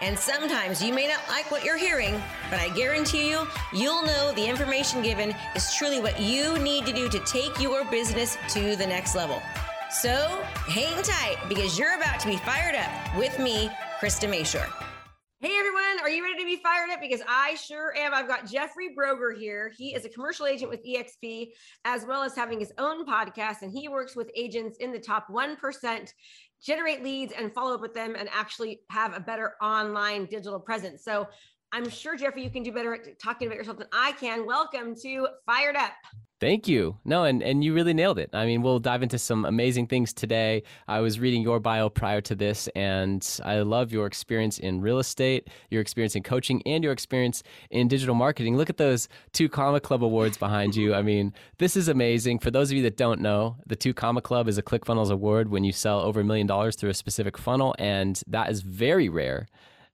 And sometimes you may not like what you're hearing, but I guarantee you, you'll know the information given is truly what you need to do to take your business to the next level. So hang tight because you're about to be fired up with me, Krista Mashore. Hey everyone, are you ready to be fired up? Because I sure am. I've got Jeffrey Broger here. He is a commercial agent with EXP, as well as having his own podcast, and he works with agents in the top 1% generate leads and follow up with them and actually have a better online digital presence. So I'm sure, Jeffrey, you can do better at talking about yourself than I can. Welcome to Fired Up. Thank you. No, and, and you really nailed it. I mean, we'll dive into some amazing things today. I was reading your bio prior to this, and I love your experience in real estate, your experience in coaching, and your experience in digital marketing. Look at those two Comma Club awards behind you. I mean, this is amazing. For those of you that don't know, the two Comma Club is a ClickFunnels award when you sell over a million dollars through a specific funnel, and that is very rare.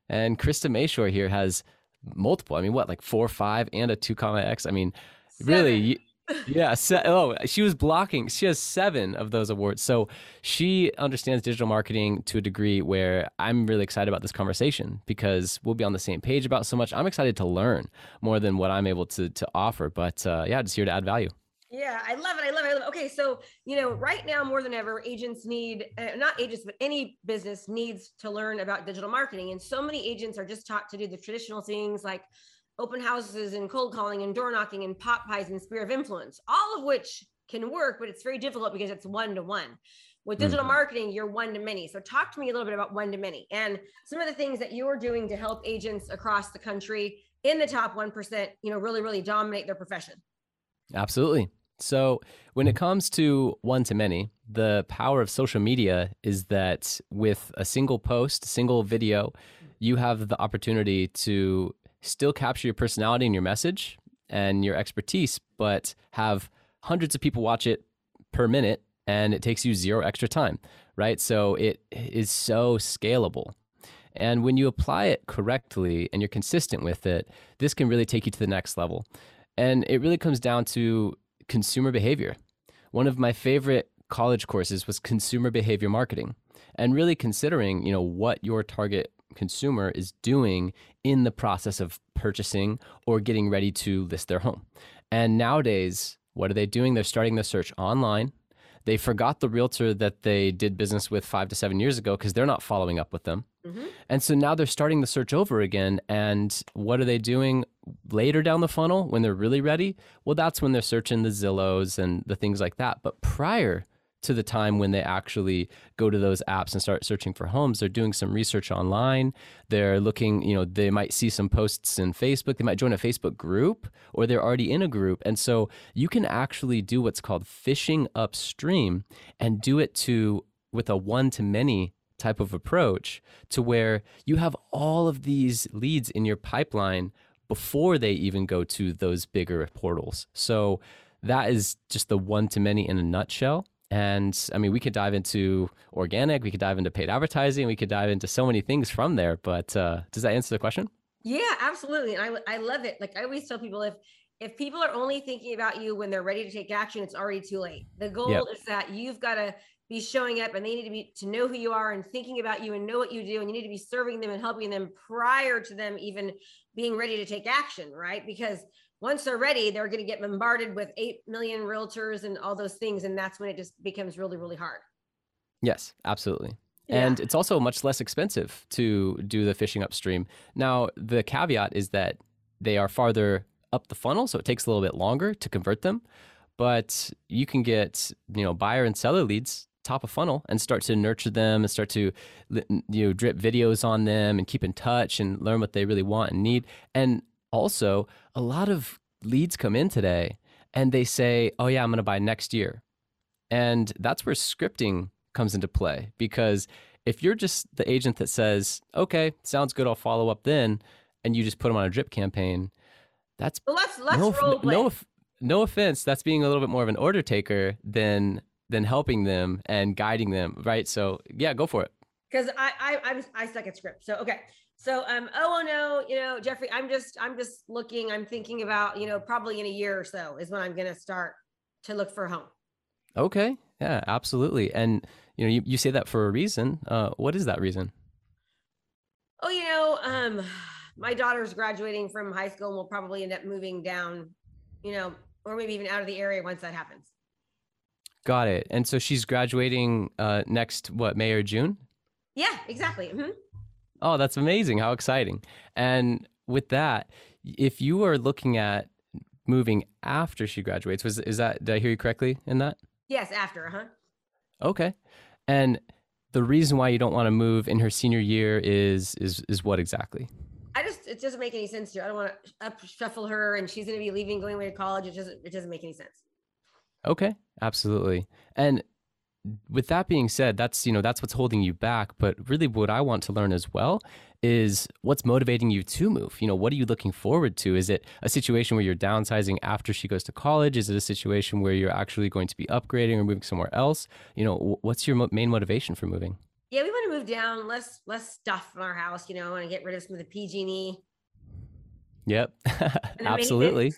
And Krista Mashore here has multiple. I mean, what, like four, five, and a two comma X? I mean, Seven. really yeah. Se- oh, she was blocking. She has seven of those awards. So she understands digital marketing to a degree where I'm really excited about this conversation because we'll be on the same page about so much. I'm excited to learn more than what I'm able to to offer. But uh, yeah, just here to add value. Yeah, I love it. I love it. I love it. Okay, so you know, right now more than ever, agents need uh, not agents, but any business needs to learn about digital marketing. And so many agents are just taught to do the traditional things like open houses and cold calling and door knocking and pop-bys and sphere of influence, all of which can work, but it's very difficult because it's one to one. With digital mm-hmm. marketing, you're one to many. So talk to me a little bit about one to many and some of the things that you're doing to help agents across the country in the top 1%, you know, really, really dominate their profession. Absolutely. So, when it comes to one to many, the power of social media is that with a single post, single video, you have the opportunity to still capture your personality and your message and your expertise, but have hundreds of people watch it per minute and it takes you zero extra time, right? So it is so scalable. And when you apply it correctly and you're consistent with it, this can really take you to the next level. And it really comes down to consumer behavior. One of my favorite college courses was consumer behavior marketing and really considering, you know, what your target consumer is doing in the process of purchasing or getting ready to list their home. And nowadays, what are they doing? They're starting the search online. They forgot the realtor that they did business with five to seven years ago because they're not following up with them. Mm-hmm. And so now they're starting the search over again. And what are they doing later down the funnel when they're really ready? Well, that's when they're searching the Zillows and the things like that. But prior to the time when they actually go to those apps and start searching for homes. They're doing some research online. They're looking you know they might see some posts in facebook. They might join a facebook group or they're already in a group. And so you can actually do what's called fishing upstream and do it to with a one to many type of approach to where you have all of these leads in your pipeline before they even go to those bigger portals. So that is just the one to many in a nutshell and I mean, we could dive into organic, we could dive into paid advertising, we could dive into so many things from there. But uh, does that answer the question? Yeah, absolutely. And I, I love it. Like I always tell people if if people are only thinking about you when they're ready to take action, it's already too late. The goal yep. is that you've got to be showing up and they need to be to know who you are and thinking about you and know what you do and you need to be serving them and helping them prior to them even being ready to take action right because once they're ready, they're going to get bombarded with 8 million realtors and all those things. And that's when it just becomes really, really hard. Yes, absolutely. Yeah. And it's also much less expensive to do the fishing upstream. Now, the caveat is that they are farther up the funnel, so it takes a little bit longer to convert them. But you can get, you know, buyer and seller leads top of funnel and start to nurture them and start to you know drip videos on them and keep in touch and learn what they really want and need and also, a lot of leads come in today and they say, oh, yeah, I'm going to buy next year. And that's where scripting comes into play because if you're just the agent that says, okay, sounds good, I'll follow up then, and you just put them on a drip campaign, That's well, let's let's no, no, no offense. That's being a little bit more of an order taker than than helping them and guiding them, right? So yeah, go for it. Because I I I'm, I suck at script. So okay. So um oh, oh no, you know Jeffrey, I'm just I'm just looking. I'm thinking about you know probably in a year or so is when I'm gonna start to look for a home. Okay. Yeah, absolutely. And you know you, you say that for a reason. Uh, what is that reason? Oh, you know, um, my daughter's graduating from high school and will probably end up moving down, you know, or maybe even out of the area once that happens. Got it. And so she's graduating uh, next, what, May or June? Yeah, exactly. Mm-hmm. Oh, that's amazing. How exciting. And with that, if you are looking at moving after she graduates, was is that did I hear you correctly in that? Yes, after, huh? Okay. And the reason why you don't want to move in her senior year is is is what exactly? I just it doesn't make any sense to. I don't want to up shuffle her, and she's going to be leaving, going away to college. It doesn't it doesn't make any sense. Okay, absolutely. And with that being said, that's you know that's what's holding you back. But really, what I want to learn as well is what's motivating you to move. You know, what are you looking forward to? Is it a situation where you're downsizing after she goes to college? Is it a situation where you're actually going to be upgrading or moving somewhere else? You know, what's your main motivation for moving? Yeah, we want to move down, less less stuff in our house. You know, and get rid of some of the PG&E. Yep, absolutely.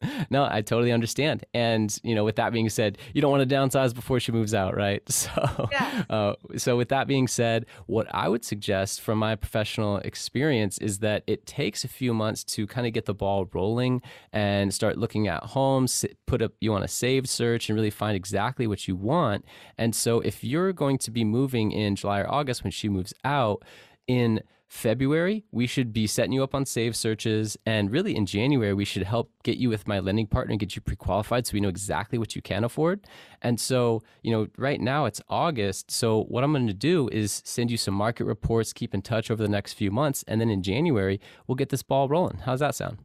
No, I totally understand. And, you know, with that being said, you don't want to downsize before she moves out, right? So, yeah. uh, so with that being said, what I would suggest from my professional experience is that it takes a few months to kind of get the ball rolling and start looking at homes, put up, you want a saved search and really find exactly what you want. And so if you're going to be moving in July or August when she moves out, in February, we should be setting you up on save searches. And really in January, we should help get you with my lending partner and get you pre qualified so we know exactly what you can afford. And so, you know, right now it's August. So, what I'm going to do is send you some market reports, keep in touch over the next few months. And then in January, we'll get this ball rolling. How's that sound?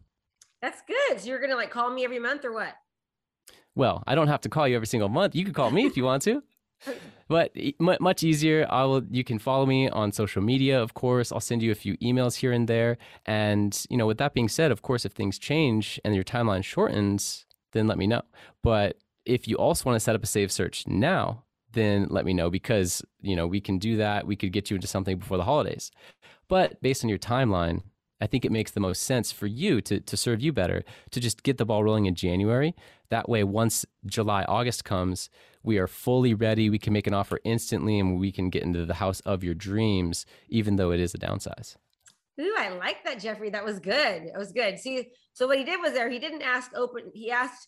That's good. So, you're going to like call me every month or what? Well, I don't have to call you every single month. You can call me if you want to. but much easier. I will. You can follow me on social media, of course. I'll send you a few emails here and there. And you know, with that being said, of course, if things change and your timeline shortens, then let me know. But if you also want to set up a save search now, then let me know because you know we can do that. We could get you into something before the holidays. But based on your timeline, I think it makes the most sense for you to, to serve you better to just get the ball rolling in January. That way, once July, August comes, we are fully ready. We can make an offer instantly and we can get into the house of your dreams, even though it is a downsize. Ooh, I like that, Jeffrey. That was good. It was good. See, so what he did was there, he didn't ask open, he asked,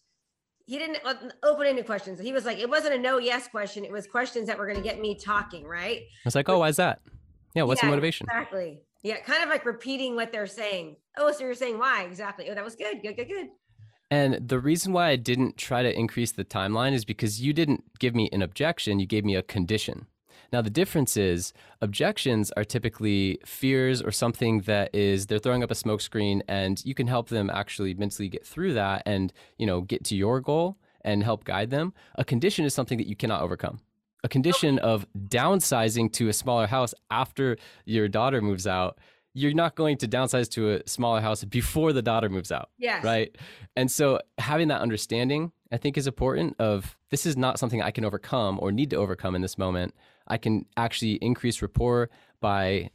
he didn't open ended questions. He was like, it wasn't a no yes question. It was questions that were going to get me talking, right? I was like, oh, why is that? Yeah, what's yeah, the motivation? Exactly. Yeah, kind of like repeating what they're saying. Oh, so you're saying why exactly? Oh, that was good. Good, good, good. And the reason why I didn't try to increase the timeline is because you didn't give me an objection, you gave me a condition. Now, the difference is objections are typically fears or something that is they're throwing up a smokescreen, and you can help them actually mentally get through that and you know get to your goal and help guide them. A condition is something that you cannot overcome. A condition of downsizing to a smaller house after your daughter moves out you're not going to downsize to a smaller house before the daughter moves out. Yes. Right. And so having that understanding, I think, is important of this is not something I can overcome or need to overcome in this moment. I can actually increase rapport by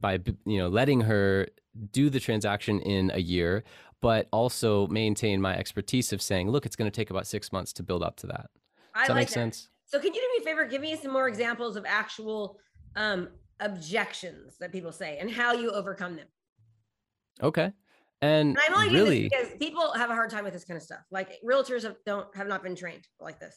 by you know letting her do the transaction in a year, but also maintain my expertise of saying, look, it's going to take about six months to build up to that. Does I that like make that. sense? So can you do me a favor? Give me some more examples of actual um, objections that people say and how you overcome them. Okay. And, and I'm only really, because people have a hard time with this kind of stuff. Like realtors have, don't have not been trained like this.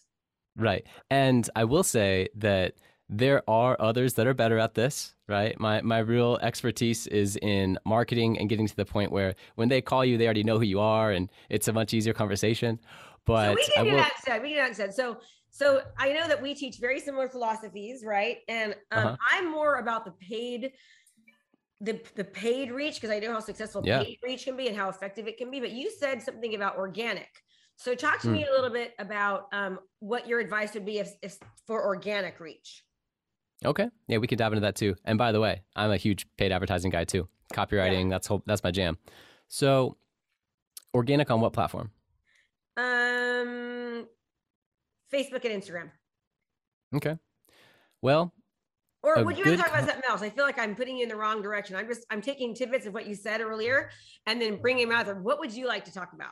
Right. And I will say that there are others that are better at this, right? My my real expertise is in marketing and getting to the point where when they call you, they already know who you are, and it's a much easier conversation. But so we can do that instead. We can do that instead. So so I know that we teach very similar philosophies, right? And um, uh-huh. I'm more about the paid, the the paid reach because I know how successful yeah. paid reach can be and how effective it can be. But you said something about organic. So talk to mm. me a little bit about um, what your advice would be if, if for organic reach. Okay, yeah, we could dive into that too. And by the way, I'm a huge paid advertising guy too. Copywriting, yeah. that's whole, that's my jam. So Organic on what platform? Um, Facebook and Instagram. Okay. Well, or would you want to talk about something else? I feel like I'm putting you in the wrong direction. I'm just I'm taking tidbits of what you said earlier and then bringing them out there. What would you like to talk about?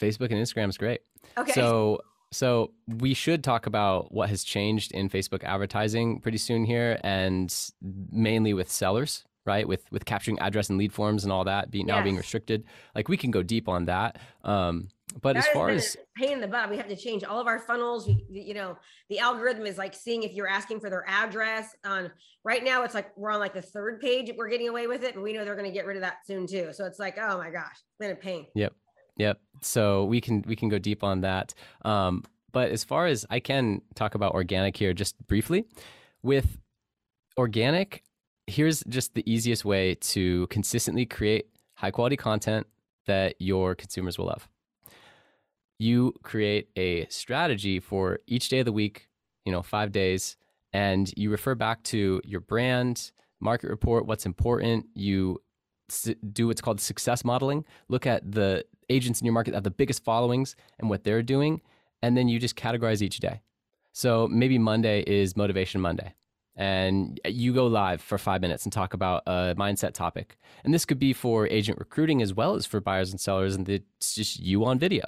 Facebook and Instagram is great. Okay. So so we should talk about what has changed in Facebook advertising pretty soon here, and mainly with sellers, right? With with capturing address and lead forms and all that being now being restricted. Like we can go deep on that. Um, but that as far as pain in the butt, we have to change all of our funnels. We, you know, the algorithm is like seeing if you're asking for their address. On right now, it's like we're on like the third page. We're getting away with it, and we know they're going to get rid of that soon too. So it's like, oh my gosh, it's been a pain. Yep, yep. So we can we can go deep on that. Um, but as far as I can talk about organic here, just briefly, with organic, here's just the easiest way to consistently create high quality content that your consumers will love you create a strategy for each day of the week, you know, five days, and you refer back to your brand, market report, what's important. You do what's called success modeling. Look at the agents in your market that have the biggest followings and what they're doing, and then you just categorize each day. So maybe Monday is Motivation Monday and you go live for five minutes and talk about a mindset topic. And this could be for agent recruiting as well as for buyers and sellers, and it's just you on video.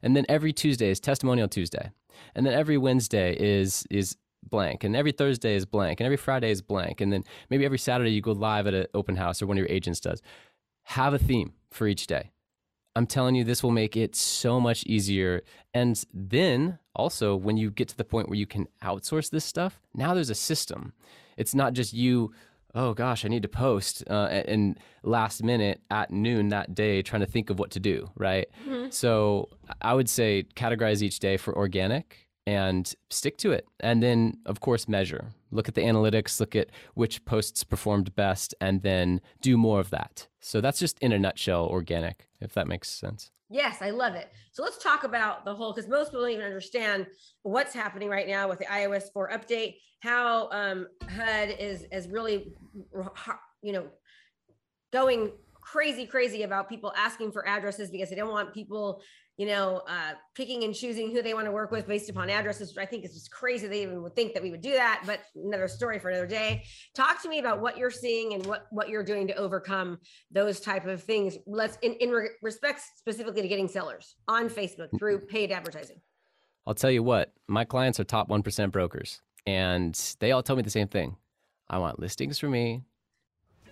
And then every Tuesday is Testimonial Tuesday, and then every Wednesday is is blank, and every Thursday is blank, and every Friday is blank, and then maybe every Saturday you go live at an open house or one of your agents does. Have a theme for each day. I'm telling you, this will make it so much easier. And then also, when you get to the point where you can outsource this stuff, now there's a system. It's not just you, oh gosh, I need to post, uh, and last minute at noon that day trying to think of what to do, right? Mm-hmm. So I would say categorize each day for organic and stick to it. And then, of course, measure. Look at the analytics, look at which posts performed best, and then do more of that. So that's just in a nutshell organic, if that makes sense. Yes, I love it. So let's talk about the whole because most people don't even understand what's happening right now with the iOS 4 update, how um, HUD is is really, you know, going crazy, crazy about people asking for addresses because they don't want people you know, uh, picking and choosing who they want to work with based upon addresses, which I think is just crazy. They even would think that we would do that, but another story for another day. Talk to me about what you're seeing and what what you're doing to overcome those type of things. Let's in in re- respect specifically to getting sellers on Facebook through paid advertising. I'll tell you what, my clients are top one percent brokers, and they all tell me the same thing. I want listings for me.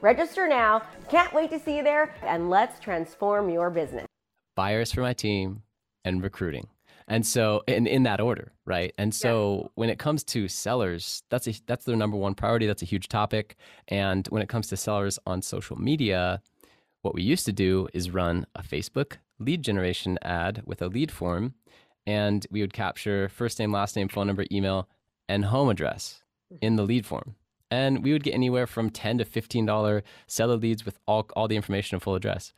Register now. Can't wait to see you there, and let's transform your business. Buyers for my team and recruiting. And so in, in that order, right? And so yeah. when it comes to sellers, that's a that's their number one priority. That's a huge topic. And when it comes to sellers on social media, what we used to do is run a Facebook lead generation ad with a lead form, and we would capture first name, last name, phone number, email, and home address in the lead form and we would get anywhere from 10 to $15 seller leads with all, all the information and full address.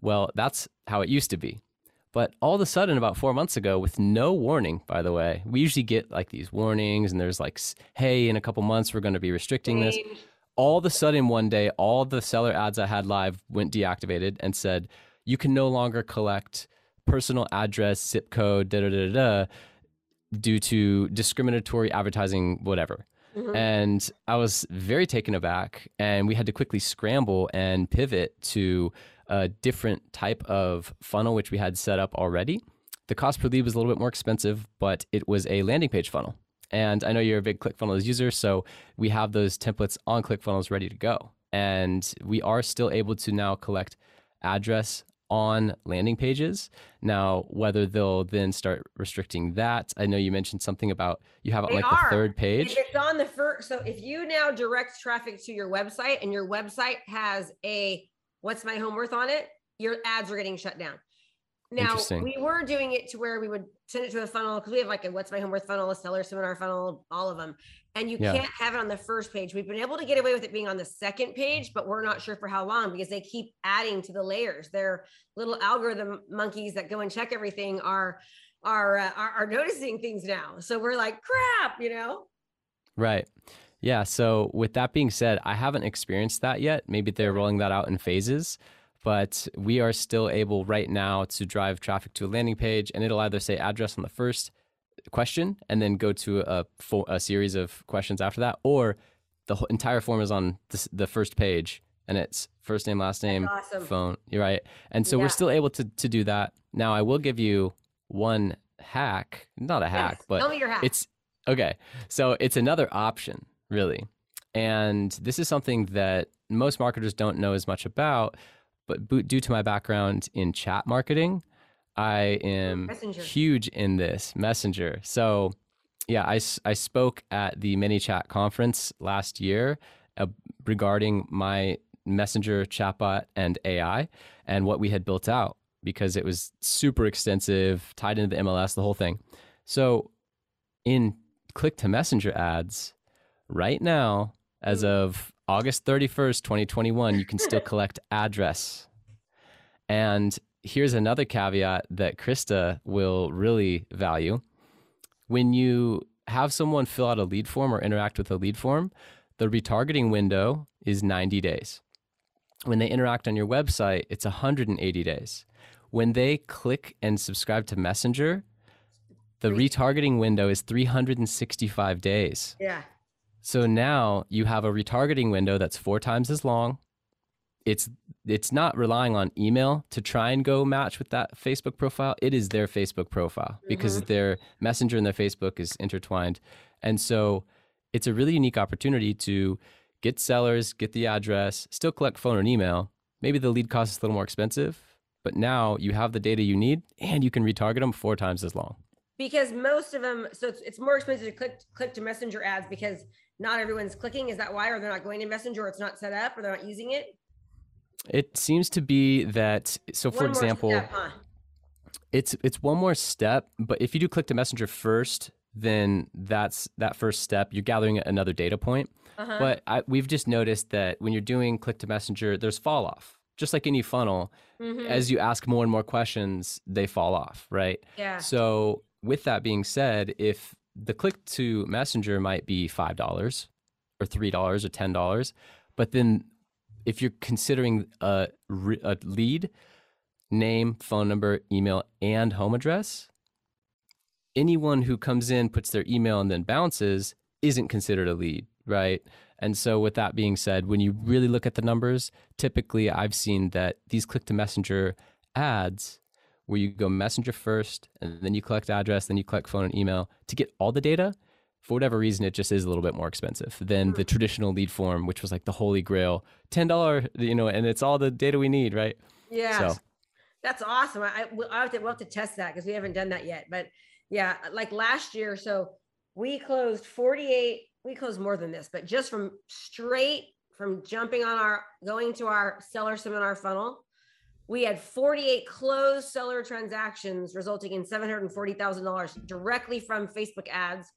Well, that's how it used to be. But all of a sudden, about four months ago, with no warning, by the way, we usually get like these warnings, and there's like, hey, in a couple months, we're going to be restricting this. All of a sudden, one day, all the seller ads I had live went deactivated and said, you can no longer collect personal address, zip code, da da da da, due to discriminatory advertising, whatever. Mm-hmm. And I was very taken aback, and we had to quickly scramble and pivot to a different type of funnel, which we had set up already. The cost per lead was a little bit more expensive, but it was a landing page funnel. And I know you're a big ClickFunnels user, so we have those templates on ClickFunnels ready to go. And we are still able to now collect address, on landing pages. Now, whether they'll then start restricting that, I know you mentioned something about you have it on like are. the third page. If it's on the first, so if you now direct traffic to your website and your website has a what's my home worth on it, your ads are getting shut down. Now we were doing it to where we would send it to a funnel because we have like a what's my home worth funnel, a seller seminar funnel, all of them. And you yeah. can't have it on the first page. We've been able to get away with it being on the second page, but we're not sure for how long because they keep adding to the layers. Their little algorithm monkeys that go and check everything are are, uh, are are noticing things now. So we're like, crap, you know. Right. Yeah. So with that being said, I haven't experienced that yet. Maybe they're rolling that out in phases but we are still able right now to drive traffic to a landing page and it'll either say address on the first question and then go to a, a series of questions after that or the whole, entire form is on the, the first page and it's first name last name awesome. phone you're right and so yeah. we're still able to, to do that now i will give you one hack not a hack yes. but hack. it's okay so it's another option really and this is something that most marketers don't know as much about but due to my background in chat marketing, I am Messenger. huge in this Messenger. So, yeah, I, I spoke at the ManyChat conference last year uh, regarding my Messenger chatbot and AI and what we had built out because it was super extensive, tied into the MLS, the whole thing. So, in click to Messenger ads, right now, as hmm. of August 31st, 2021, you can still collect address. And here's another caveat that Krista will really value. When you have someone fill out a lead form or interact with a lead form, the retargeting window is 90 days. When they interact on your website, it's 180 days. When they click and subscribe to Messenger, the retargeting window is 365 days. Yeah. So now you have a retargeting window that's four times as long. It's it's not relying on email to try and go match with that Facebook profile. It is their Facebook profile because mm-hmm. their messenger and their Facebook is intertwined. And so it's a really unique opportunity to get sellers, get the address, still collect phone and email. Maybe the lead cost is a little more expensive, but now you have the data you need and you can retarget them four times as long. Because most of them, so it's, it's more expensive to click click to messenger ads because not everyone's clicking. Is that why? Or they're not going to Messenger, or it's not set up, or they're not using it? It seems to be that. So, for example, step, huh? it's it's one more step. But if you do click to Messenger first, then that's that first step. You're gathering another data point. Uh-huh. But I, we've just noticed that when you're doing click to Messenger, there's fall off. Just like any funnel, mm-hmm. as you ask more and more questions, they fall off, right? Yeah. So, with that being said, if the click to messenger might be $5 or $3 or $10 but then if you're considering a, a lead name phone number email and home address anyone who comes in puts their email and then bounces isn't considered a lead right? And so with that being said when you really look at the numbers typically i've seen that these click to messenger ads where you go messenger first and then you collect address, then you collect phone and email to get all the data. For whatever reason, it just is a little bit more expensive than the hmm. traditional lead form, which was like the holy grail, ten dollar, you know, and it's all the data we need, right? Yeah, so. that's awesome. I I have to we'll have to test that because we haven't done that yet. But yeah, like last year, so we closed forty eight. We closed more than this, but just from straight from jumping on our going to our seller seminar funnel we had 48 closed seller transactions resulting in $740,000 directly from Facebook ads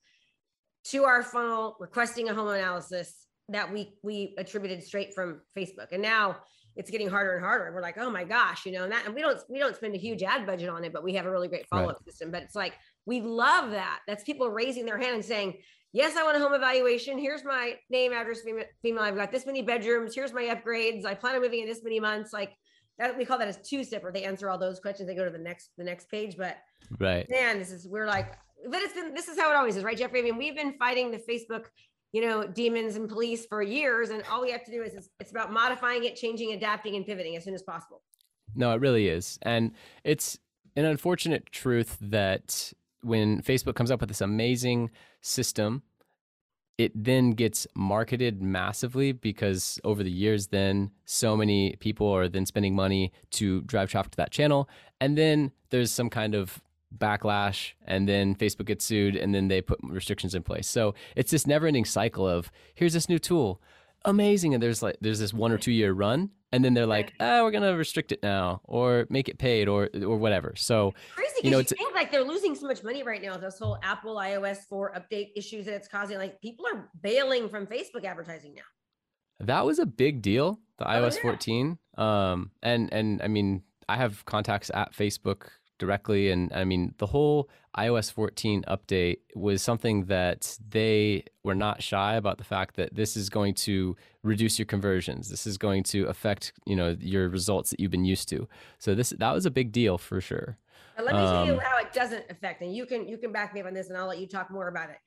to our funnel requesting a home analysis that we we attributed straight from Facebook. And now it's getting harder and harder. We're like, oh my gosh, you know, and that and we don't we don't spend a huge ad budget on it, but we have a really great follow-up right. system. But it's like we love that. That's people raising their hand and saying, Yes, I want a home evaluation. Here's my name, address, female. female. I've got this many bedrooms. Here's my upgrades. I plan on moving in this many months. Like that we call that as two where they answer all those questions they go to the next the next page but right. man this is we're like but it's been this is how it always is right jeffrey? I mean we've been fighting the facebook you know demons and police for years and all we have to do is, is it's about modifying it changing adapting and pivoting as soon as possible. No it really is. And it's an unfortunate truth that when facebook comes up with this amazing system it then gets marketed massively because over the years then so many people are then spending money to drive traffic to that channel. And then there's some kind of backlash and then facebook gets sued and then they put restrictions in place. So it's this never ending cycle of here's this new tool amazing. And there's like there's this one or two year run, and then they're like, oh, we're gonna restrict it now, or make it paid, or or whatever. So crazy. You know, it's think like they're losing so much money right now. This whole Apple iOS four update issues that it's causing, like people are bailing from Facebook advertising now. That was a big deal, the oh, iOS yeah. 14. Um, and and I mean, I have contacts at Facebook directly. And I mean, the whole iOS 14 update was something that they were not shy about the fact that this is going to reduce your conversions. This is going to affect, you know, your results that you've been used to. So this that was a big deal for sure. let me um, tell you um, how it doesn't affect, and you can you can back me up on this, and I'll let you talk more about it.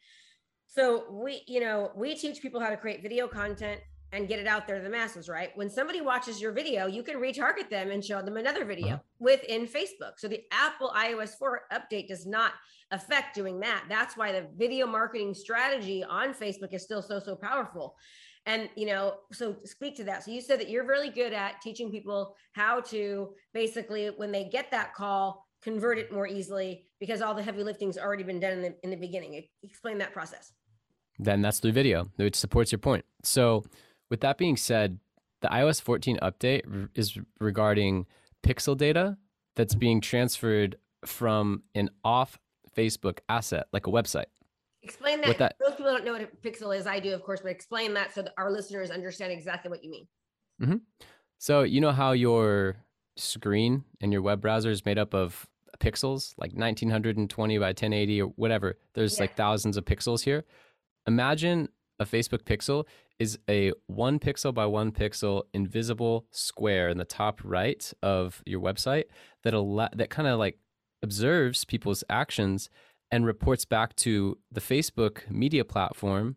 So we, you know, we teach people how to create video content and get it out there to the masses, right? When somebody watches your video, you can retarget them and show them another video uh-huh. within Facebook. So the Apple iOS 4 update does not affect doing that. That's why the video marketing strategy on Facebook is still so, so powerful. And, you know, so speak to that. So you said that you're really good at teaching people how to basically, when they get that call, convert it more easily because all the heavy lifting's already been done in the, in the beginning. Explain that process. Then that's the video, which supports your point. So, with that being said, the iOS 14 update is regarding pixel data that's being transferred from an off Facebook asset, like a website. Explain that. that. Most people don't know what a pixel is. I do, of course, but explain that so that our listeners understand exactly what you mean. Mm-hmm. So, you know how your screen and your web browser is made up of pixels, like 1920 by 1080 or whatever. There's yeah. like thousands of pixels here. Imagine a Facebook pixel is a one pixel by one pixel invisible square in the top right of your website that al- that kind of like observes people's actions and reports back to the Facebook media platform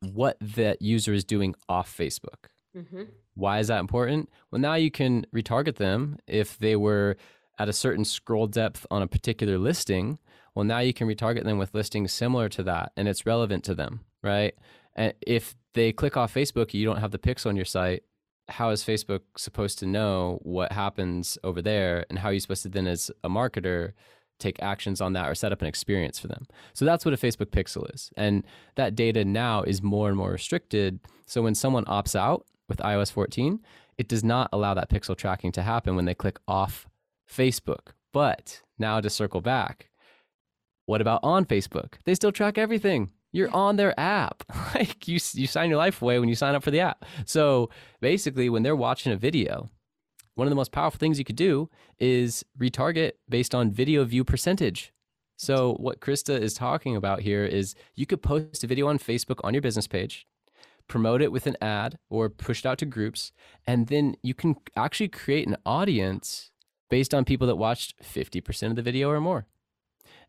what that user is doing off Facebook. Mm-hmm. Why is that important? Well, now you can retarget them if they were at a certain scroll depth on a particular listing. Well, now you can retarget them with listings similar to that and it's relevant to them, right? And if they click off Facebook, you don't have the pixel on your site. How is Facebook supposed to know what happens over there? And how are you supposed to then, as a marketer, take actions on that or set up an experience for them? So that's what a Facebook pixel is. And that data now is more and more restricted. So when someone opts out with iOS 14, it does not allow that pixel tracking to happen when they click off Facebook. But now to circle back, what about on Facebook? They still track everything you're on their app. like you, you sign your life away when you sign up for the app. So basically, when they're watching a video, one of the most powerful things you could do is retarget based on video view percentage. So what Krista is talking about here is you could post a video on Facebook on your business page, promote it with an ad or push it out to groups, and then you can actually create an audience based on people that watched 50% of the video or more.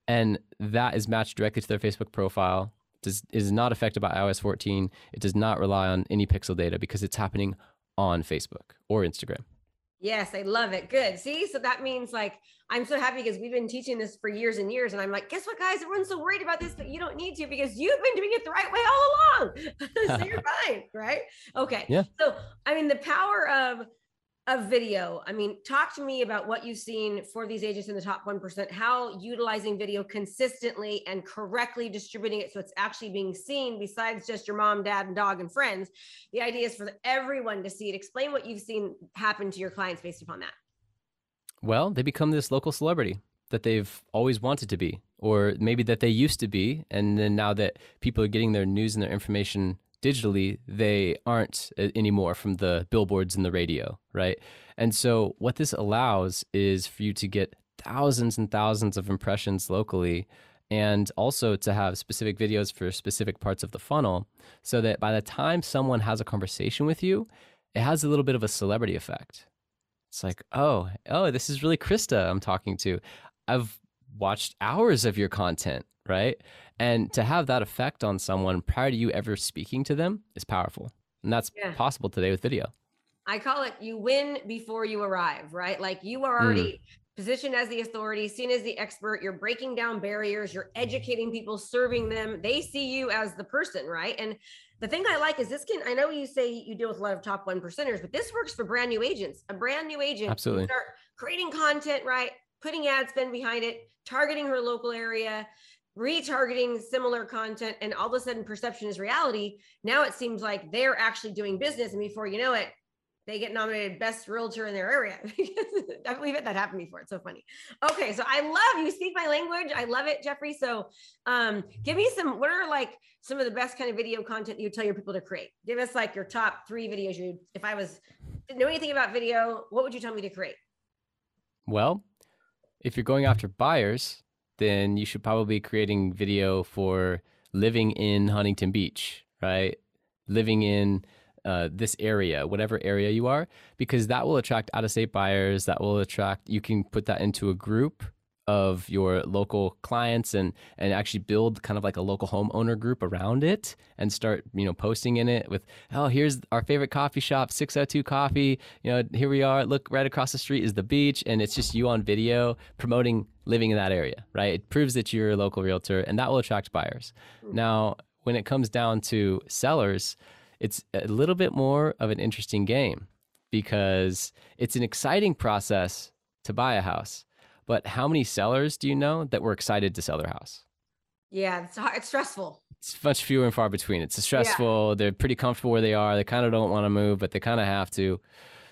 And that is matched directly to their Facebook profile does, is not affected by iOS 14. It does not rely on any pixel data because it's happening on Facebook or Instagram. Yes, I love it. Good. See, so that means like I'm so happy because we've been teaching this for years and years, and I'm like, guess what, guys? Everyone's so worried about this, but you don't need to because you've been doing it the right way all along. so you're fine, right? Okay. Yeah. So I mean, the power of a video. I mean, talk to me about what you've seen for these agents in the top 1%, how utilizing video consistently and correctly distributing it so it's actually being seen besides just your mom, dad, and dog and friends. The idea is for everyone to see it. Explain what you've seen happen to your clients based upon that. Well, they become this local celebrity that they've always wanted to be, or maybe that they used to be. And then now that people are getting their news and their information digitally, they aren't uh, anymore from the billboards and the radio, right? And so, what this allows is for you to get thousands and thousands of impressions locally and also to have specific videos for specific parts of the funnel so that by the time someone has a conversation with you, it has a little bit of a celebrity effect. It's like, oh, oh, this is really Krista I'm talking to. I've watched hours of your content, right? And to have that effect on someone prior to you ever speaking to them is powerful. And that's yeah. possible today with video. I call it you win before you arrive, right? Like you are already mm. positioned as the authority, seen as the expert. You're breaking down barriers, you're educating people, serving them. They see you as the person, right? And the thing I like is this can, I know you say you deal with a lot of top one percenters, but this works for brand new agents. A brand new agent, absolutely start creating content, right? Putting ad spend behind it, targeting her local area, retargeting similar content and all of a sudden perception is reality now it seems like they're actually doing business and before you know it they get nominated best realtor in their area. I believe it that happened before. It's so funny. Okay, so I love you speak my language. I love it, Jeffrey. So um, give me some. What are like some of the best kind of video content you tell your people to create? Give us like your top three videos. You, if I was know anything about video, what would you tell me to create? Well, if you're going after buyers, then you should probably be creating video for living in Huntington Beach, right? Living in uh, this area, whatever area you are, because that will attract out of state buyers. That will attract, you can put that into a group of your local clients and and actually build kind of like a local homeowner group around it and start you know posting in it with oh here's our favorite coffee shop 602 coffee. You know here we are. Look right across the street is the beach. And it's just you on video promoting living in that area right? It proves that you're a local realtor and that will attract buyers. Now when it comes down to sellers it's a little bit more of an interesting game because it's an exciting process to buy a house. But how many sellers do you know that were excited to sell their house? Yeah, it's hard, it's stressful. It's much fewer and far between. It's stressful. Yeah. They're pretty comfortable where they are. They kind of don't want to move, but they kind of have to.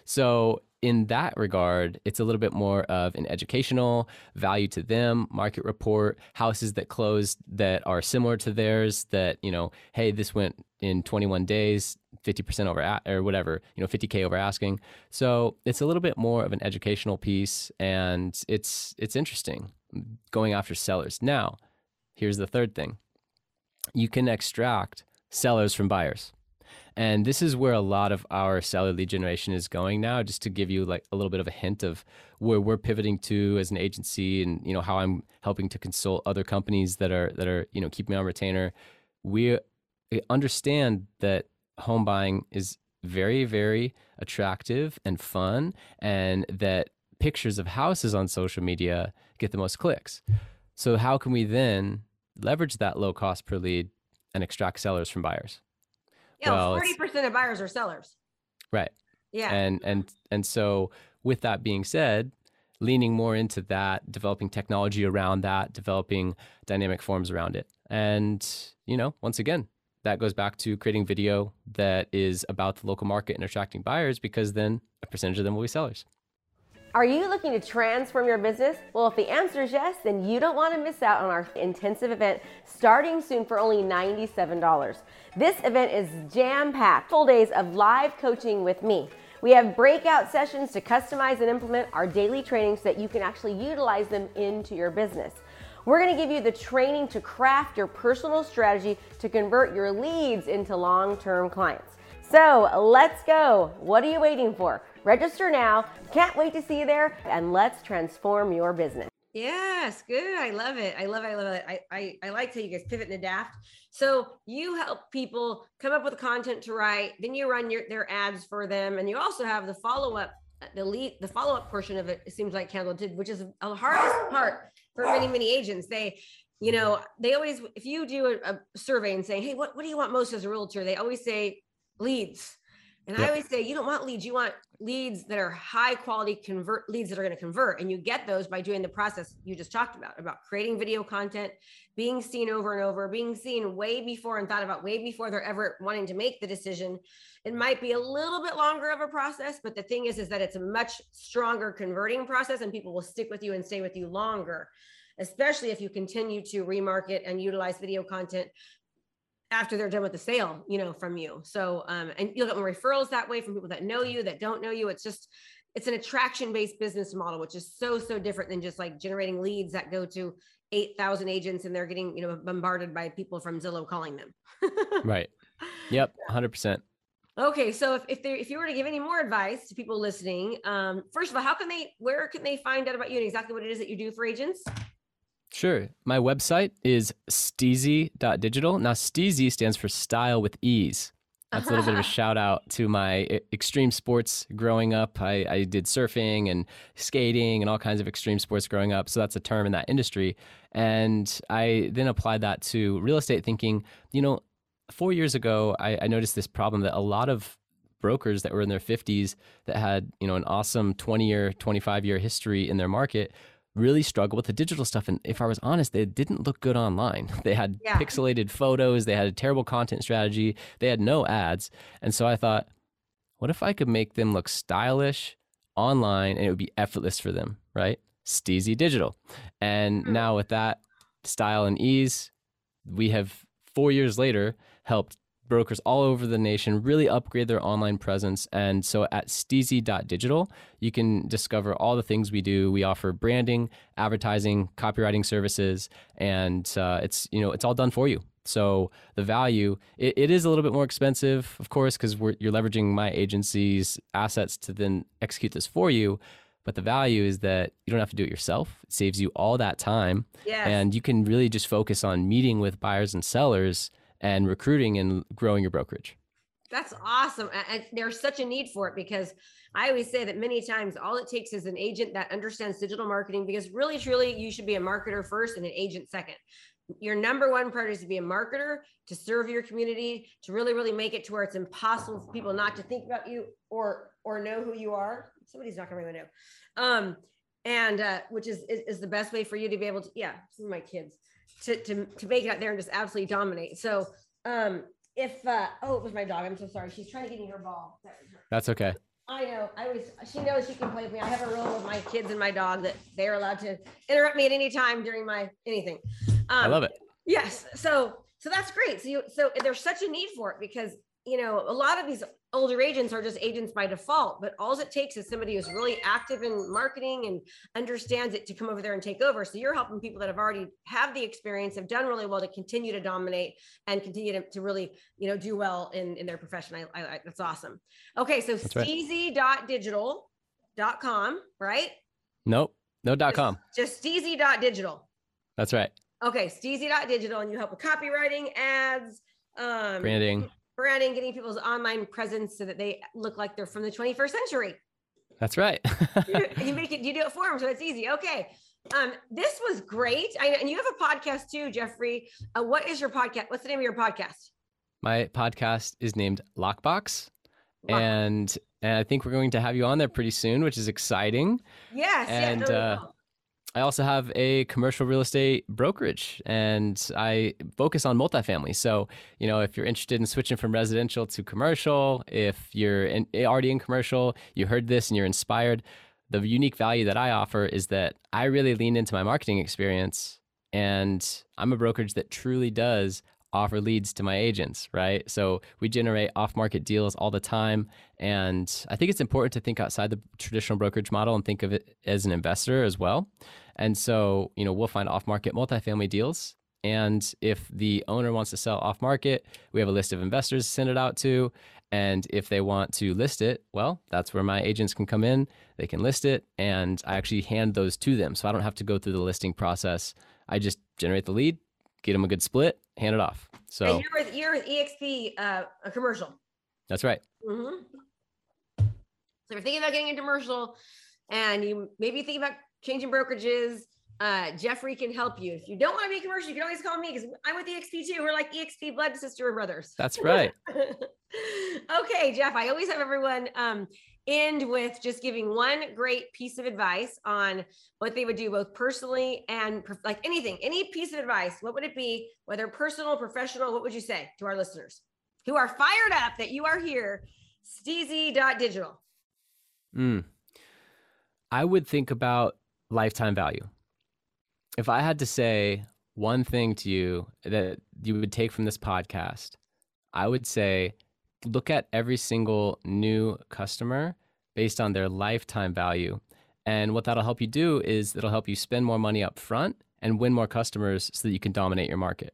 So in that regard, it's a little bit more of an educational value to them, market report, houses that closed that are similar to theirs that, you know, hey, this went in 21 days, 50% over or whatever, you know, 50k over asking. So, it's a little bit more of an educational piece and it's it's interesting going after sellers. Now, here's the third thing. You can extract sellers from buyers. And this is where a lot of our seller lead generation is going now, just to give you like a little bit of a hint of where we're pivoting to as an agency and, you know, how I'm helping to consult other companies that are, that are, you know, keeping me on retainer. We understand that home buying is very, very attractive and fun and that pictures of houses on social media get the most clicks. So how can we then leverage that low cost per lead and extract sellers from buyers? Yeah, well, 40% of buyers are sellers. Right. Yeah. And and and so with that being said, leaning more into that, developing technology around that, developing dynamic forms around it. And, you know, once again, that goes back to creating video that is about the local market and attracting buyers because then a percentage of them will be sellers. Are you looking to transform your business? Well, if the answer is yes, then you don't want to miss out on our intensive event starting soon for only $97. This event is jam packed, full days of live coaching with me. We have breakout sessions to customize and implement our daily trainings so that you can actually utilize them into your business. We're to give you the training to craft your personal strategy to convert your leads into long term clients. So let's go. What are you waiting for? Register now. Can't wait to see you there, and let's transform your business. Yes, good. I love it. I love it. I love it. I, I, I like how you guys pivot and adapt. So you help people come up with content to write, then you run your their ads for them, and you also have the follow up, the lead, the follow up portion of it. It seems like Candle did, which is a hardest part for many many agents. They, you know, they always if you do a, a survey and say, hey, what what do you want most as a realtor? They always say leads and yep. I always say you don't want leads, you want leads that are high quality convert leads that are going to convert. And you get those by doing the process you just talked about, about creating video content, being seen over and over, being seen way before and thought about way before they're ever wanting to make the decision. It might be a little bit longer of a process, but the thing is, is that it's a much stronger converting process and people will stick with you and stay with you longer especially if you continue to remarket and utilize video content after they're done with the sale, you know, from you. So, um, and you'll get more referrals that way from people that know you, that don't know you. It's just, it's an attraction based business model, which is so, so different than just like generating leads that go to 8,000 agents and they're getting, you know, bombarded by people from Zillow calling them. right. Yep. 100%. Okay, so if if, there, if you were to give any more advice to people listening, um, first of all, how can they, where can they find out about you and exactly what it is that you do for agents? Sure. My website is steezy.digital. Now, steezy stands for style with ease. That's a little bit of a shout out to my eh, extreme sports growing up. I, I, did surfing and skating and all kinds of extreme sports growing up. So that's a term in that industry. And I then applied that to real estate thinking, you know, four years ago, I, I noticed this problem that a lot of brokers that were in their 50s that had, you know, an awesome 20 year, 25 year history in their market really struggle with the digital stuff. And if I was honest, they didn't look good online. They had Yeah. pixelated photos, they had a terrible content strategy, they had no ads. And so I thought, what if I could make them look stylish online and it would be effortless for them, right? Steezy Digital. And Hmm. now with that style and ease, we have four years later helped brokers all over the nation really upgrade their online presence. And so at steezy.digital, you can discover all the things we do. We offer branding, advertising, copywriting services, and uh, it's you know it's all done for you. So the value it, it is a little bit more expensive, of course, because you're leveraging my agency's assets to then execute this for you. But the value is that you don't have to do it yourself. It saves you all that time Yes. and you can really just focus on meeting with buyers and sellers and recruiting and growing your brokerage. That's awesome. And- there's such a need for it because I always say that many times all it takes is an agent that understands digital marketing because really, truly, you should be a marketer first and an agent second. Your number one priority is to be a marketer, to serve your community, to really, really make it to where it's impossible for people not to think about you or or know who you are. Somebody's not going to know. Um, and uh, which is, is is the best way for you to be able to, yeah, my kids to to to make it out there and just absolutely dominate. So um if uh oh it was my dog i'm so sorry she's trying to get me her ball That was her. That's okay. i know i was she knows she can play with me i have a rule with my kids and my dog that they're allowed to interrupt me at any time during my anything um, I love it. yes so so that's great so you so there's such a need for it because you know a lot of these older agents are just agents by default but all it takes is somebody who's really active in marketing and understands it to come over there and take over so you're helping people that have already have the experience have done really well to continue to dominate and continue to, to really you know do well in in their profession i, I, I that's awesome okay so That's right. steezy.digital.com right Nope. No dot com. just steezy.digital That's right. Okay, Steezy.digital, and you help with copywriting, ads, um, Branding. Branding, getting people's online presence so that they look like they're from the 21st century. That's right. You, make it, you do it for them, so it's easy. Okay, um, this was great. I, and you have a podcast too, Jeffrey. Uh, what is your podcast? What's the name of your podcast? My podcast is named Lockbox. Lock- And and I think we're going to have you on there pretty soon, which is exciting. Yes, and, yeah, uh, will. I also have a commercial real estate brokerage and I focus on multifamily. So, you know, if you're interested in switching from residential to commercial, if you're in, eh, already in commercial, you heard this and you're inspired, the unique value that I offer is that I really lean into my marketing experience and I'm a brokerage that truly does offer leads to my agents, right? So we generate off market deals all the time. And I think it's important to think outside the traditional brokerage model and think of it as an investor as well. And so, you know, we'll find off market multifamily deals. And if the owner wants to sell off market, we have a list of investors to send it out to. And if they want to list it, well, that's where my agents can come in. They can list it, and I actually hand those to them. So I don't have to go through the listing process. I just generate the lead, get them a good split, hand it off. So and you're with you're with EXP, uh, a commercial. that's right. hmm So if you're thinking about getting into commercial and you maybe think about changing brokerages, uh, Jeffrey can help you. If you don't want to be commercial, you can always call me because I'm with EXP too. We're like EXP blood sister and brothers. That's right. okay, Jeff, I always have everyone um, end with just giving one great piece of advice on what they would do both personally and like anything, any piece of advice. What would it be, whether personal, professional? What would you say to our listeners who are fired up that you are here? Steezy.digital. Mm. I would think about lifetime value. If I had to say one thing to you that you would take from this podcast, I would say look at every single new customer based on their lifetime value. And what that'll help you do is it'll help you spend more money up front and win more customers so that you can dominate your market.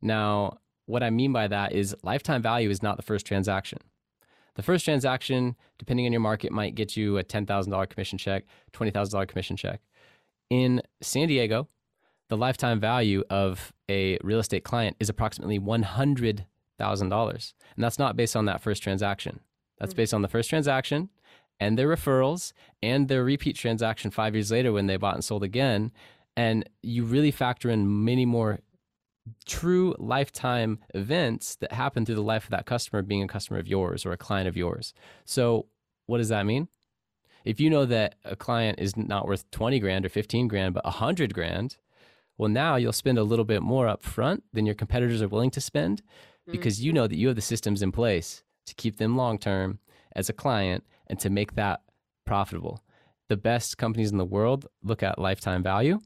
Now, what I mean by that is lifetime value is not the first transaction. The first transaction, depending on your market, might get you a $10,000 commission check, $20,000 commission check. In San Diego, the lifetime value of a real estate client is approximately $100,000. And that's not based on that first transaction. That's based on the first transaction and their referrals and their repeat transaction five years later when they bought and sold again. And you really factor in many more true lifetime events that happen through the life of that customer being a customer of yours or a client of yours. So, what does that mean? If you know that a client is not worth 20 grand or 15 grand, but 100 grand, well, now you'll spend a little bit more up front than your competitors are willing to spend mm-hmm. because you know that you have the systems in place to keep them long term as a client and to make that profitable. The best companies in the world look at lifetime value,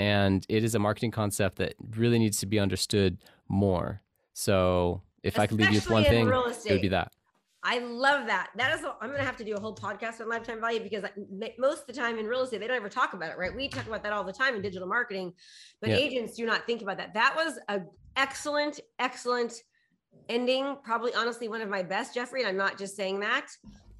and it is a marketing concept that really needs to be understood more. So, if Especially I could leave you with one thing, it would be that. I love that. That is, I'm going to have to do a whole podcast on lifetime value because most of the time in real estate, they don't ever talk about it, right? We talk about that all the time in digital marketing, but yeah. agents do not think about that. That was a excellent, excellent ending. Probably, honestly, one of my best, Jeffrey. And I'm not just saying that.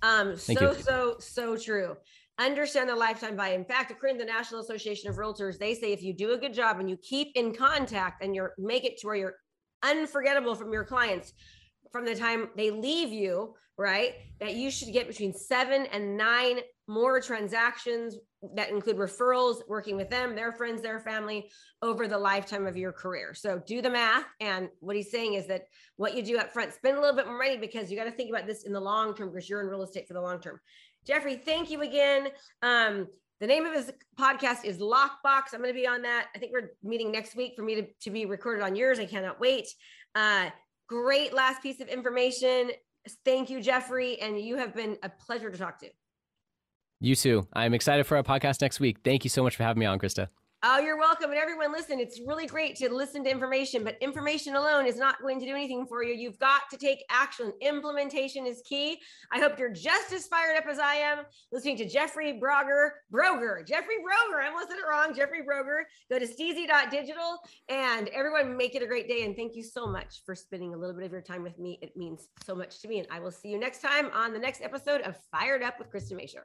Um, Thank so, you. so, so true. Understand the lifetime value. In fact, according to the National Association of Realtors, they say if you do a good job and you keep in contact and you're make it to where you're unforgettable from your clients, from the time they leave you, right? That you should get between seven and nine more transactions that include referrals, working with them, their friends, their family over the lifetime of your career. So do the math. And what he's saying is that what you do up front, spend a little bit more money because you got to think about this in the long term because you're in real estate for the long term. Jeffrey, thank you again. Um, the name of his podcast is Lockbox. I'm going to be on that. I think we're meeting next week for me to, to be recorded on yours. I cannot wait. Uh, Great last piece of information. Thank you, Jeffrey. And you have been a pleasure to talk to. You too. I'm excited for our podcast next week. Thank you so much for having me on, Krista. Oh, you're welcome. And everyone, listen, it's really great to listen to information, but information alone is not going to do anything for you. You've got to take action. Implementation is key. I hope you're just as fired up as I am listening to Jeffrey Broger, Broger, Jeffrey Broger. I almost said it wrong. Jeffrey Broger. Go to steezy.digital and everyone make it a great day. And thank you so much for spending a little bit of your time with me. It means so much to me. And I will see you next time on the next episode of Fired Up with Krista Mashore.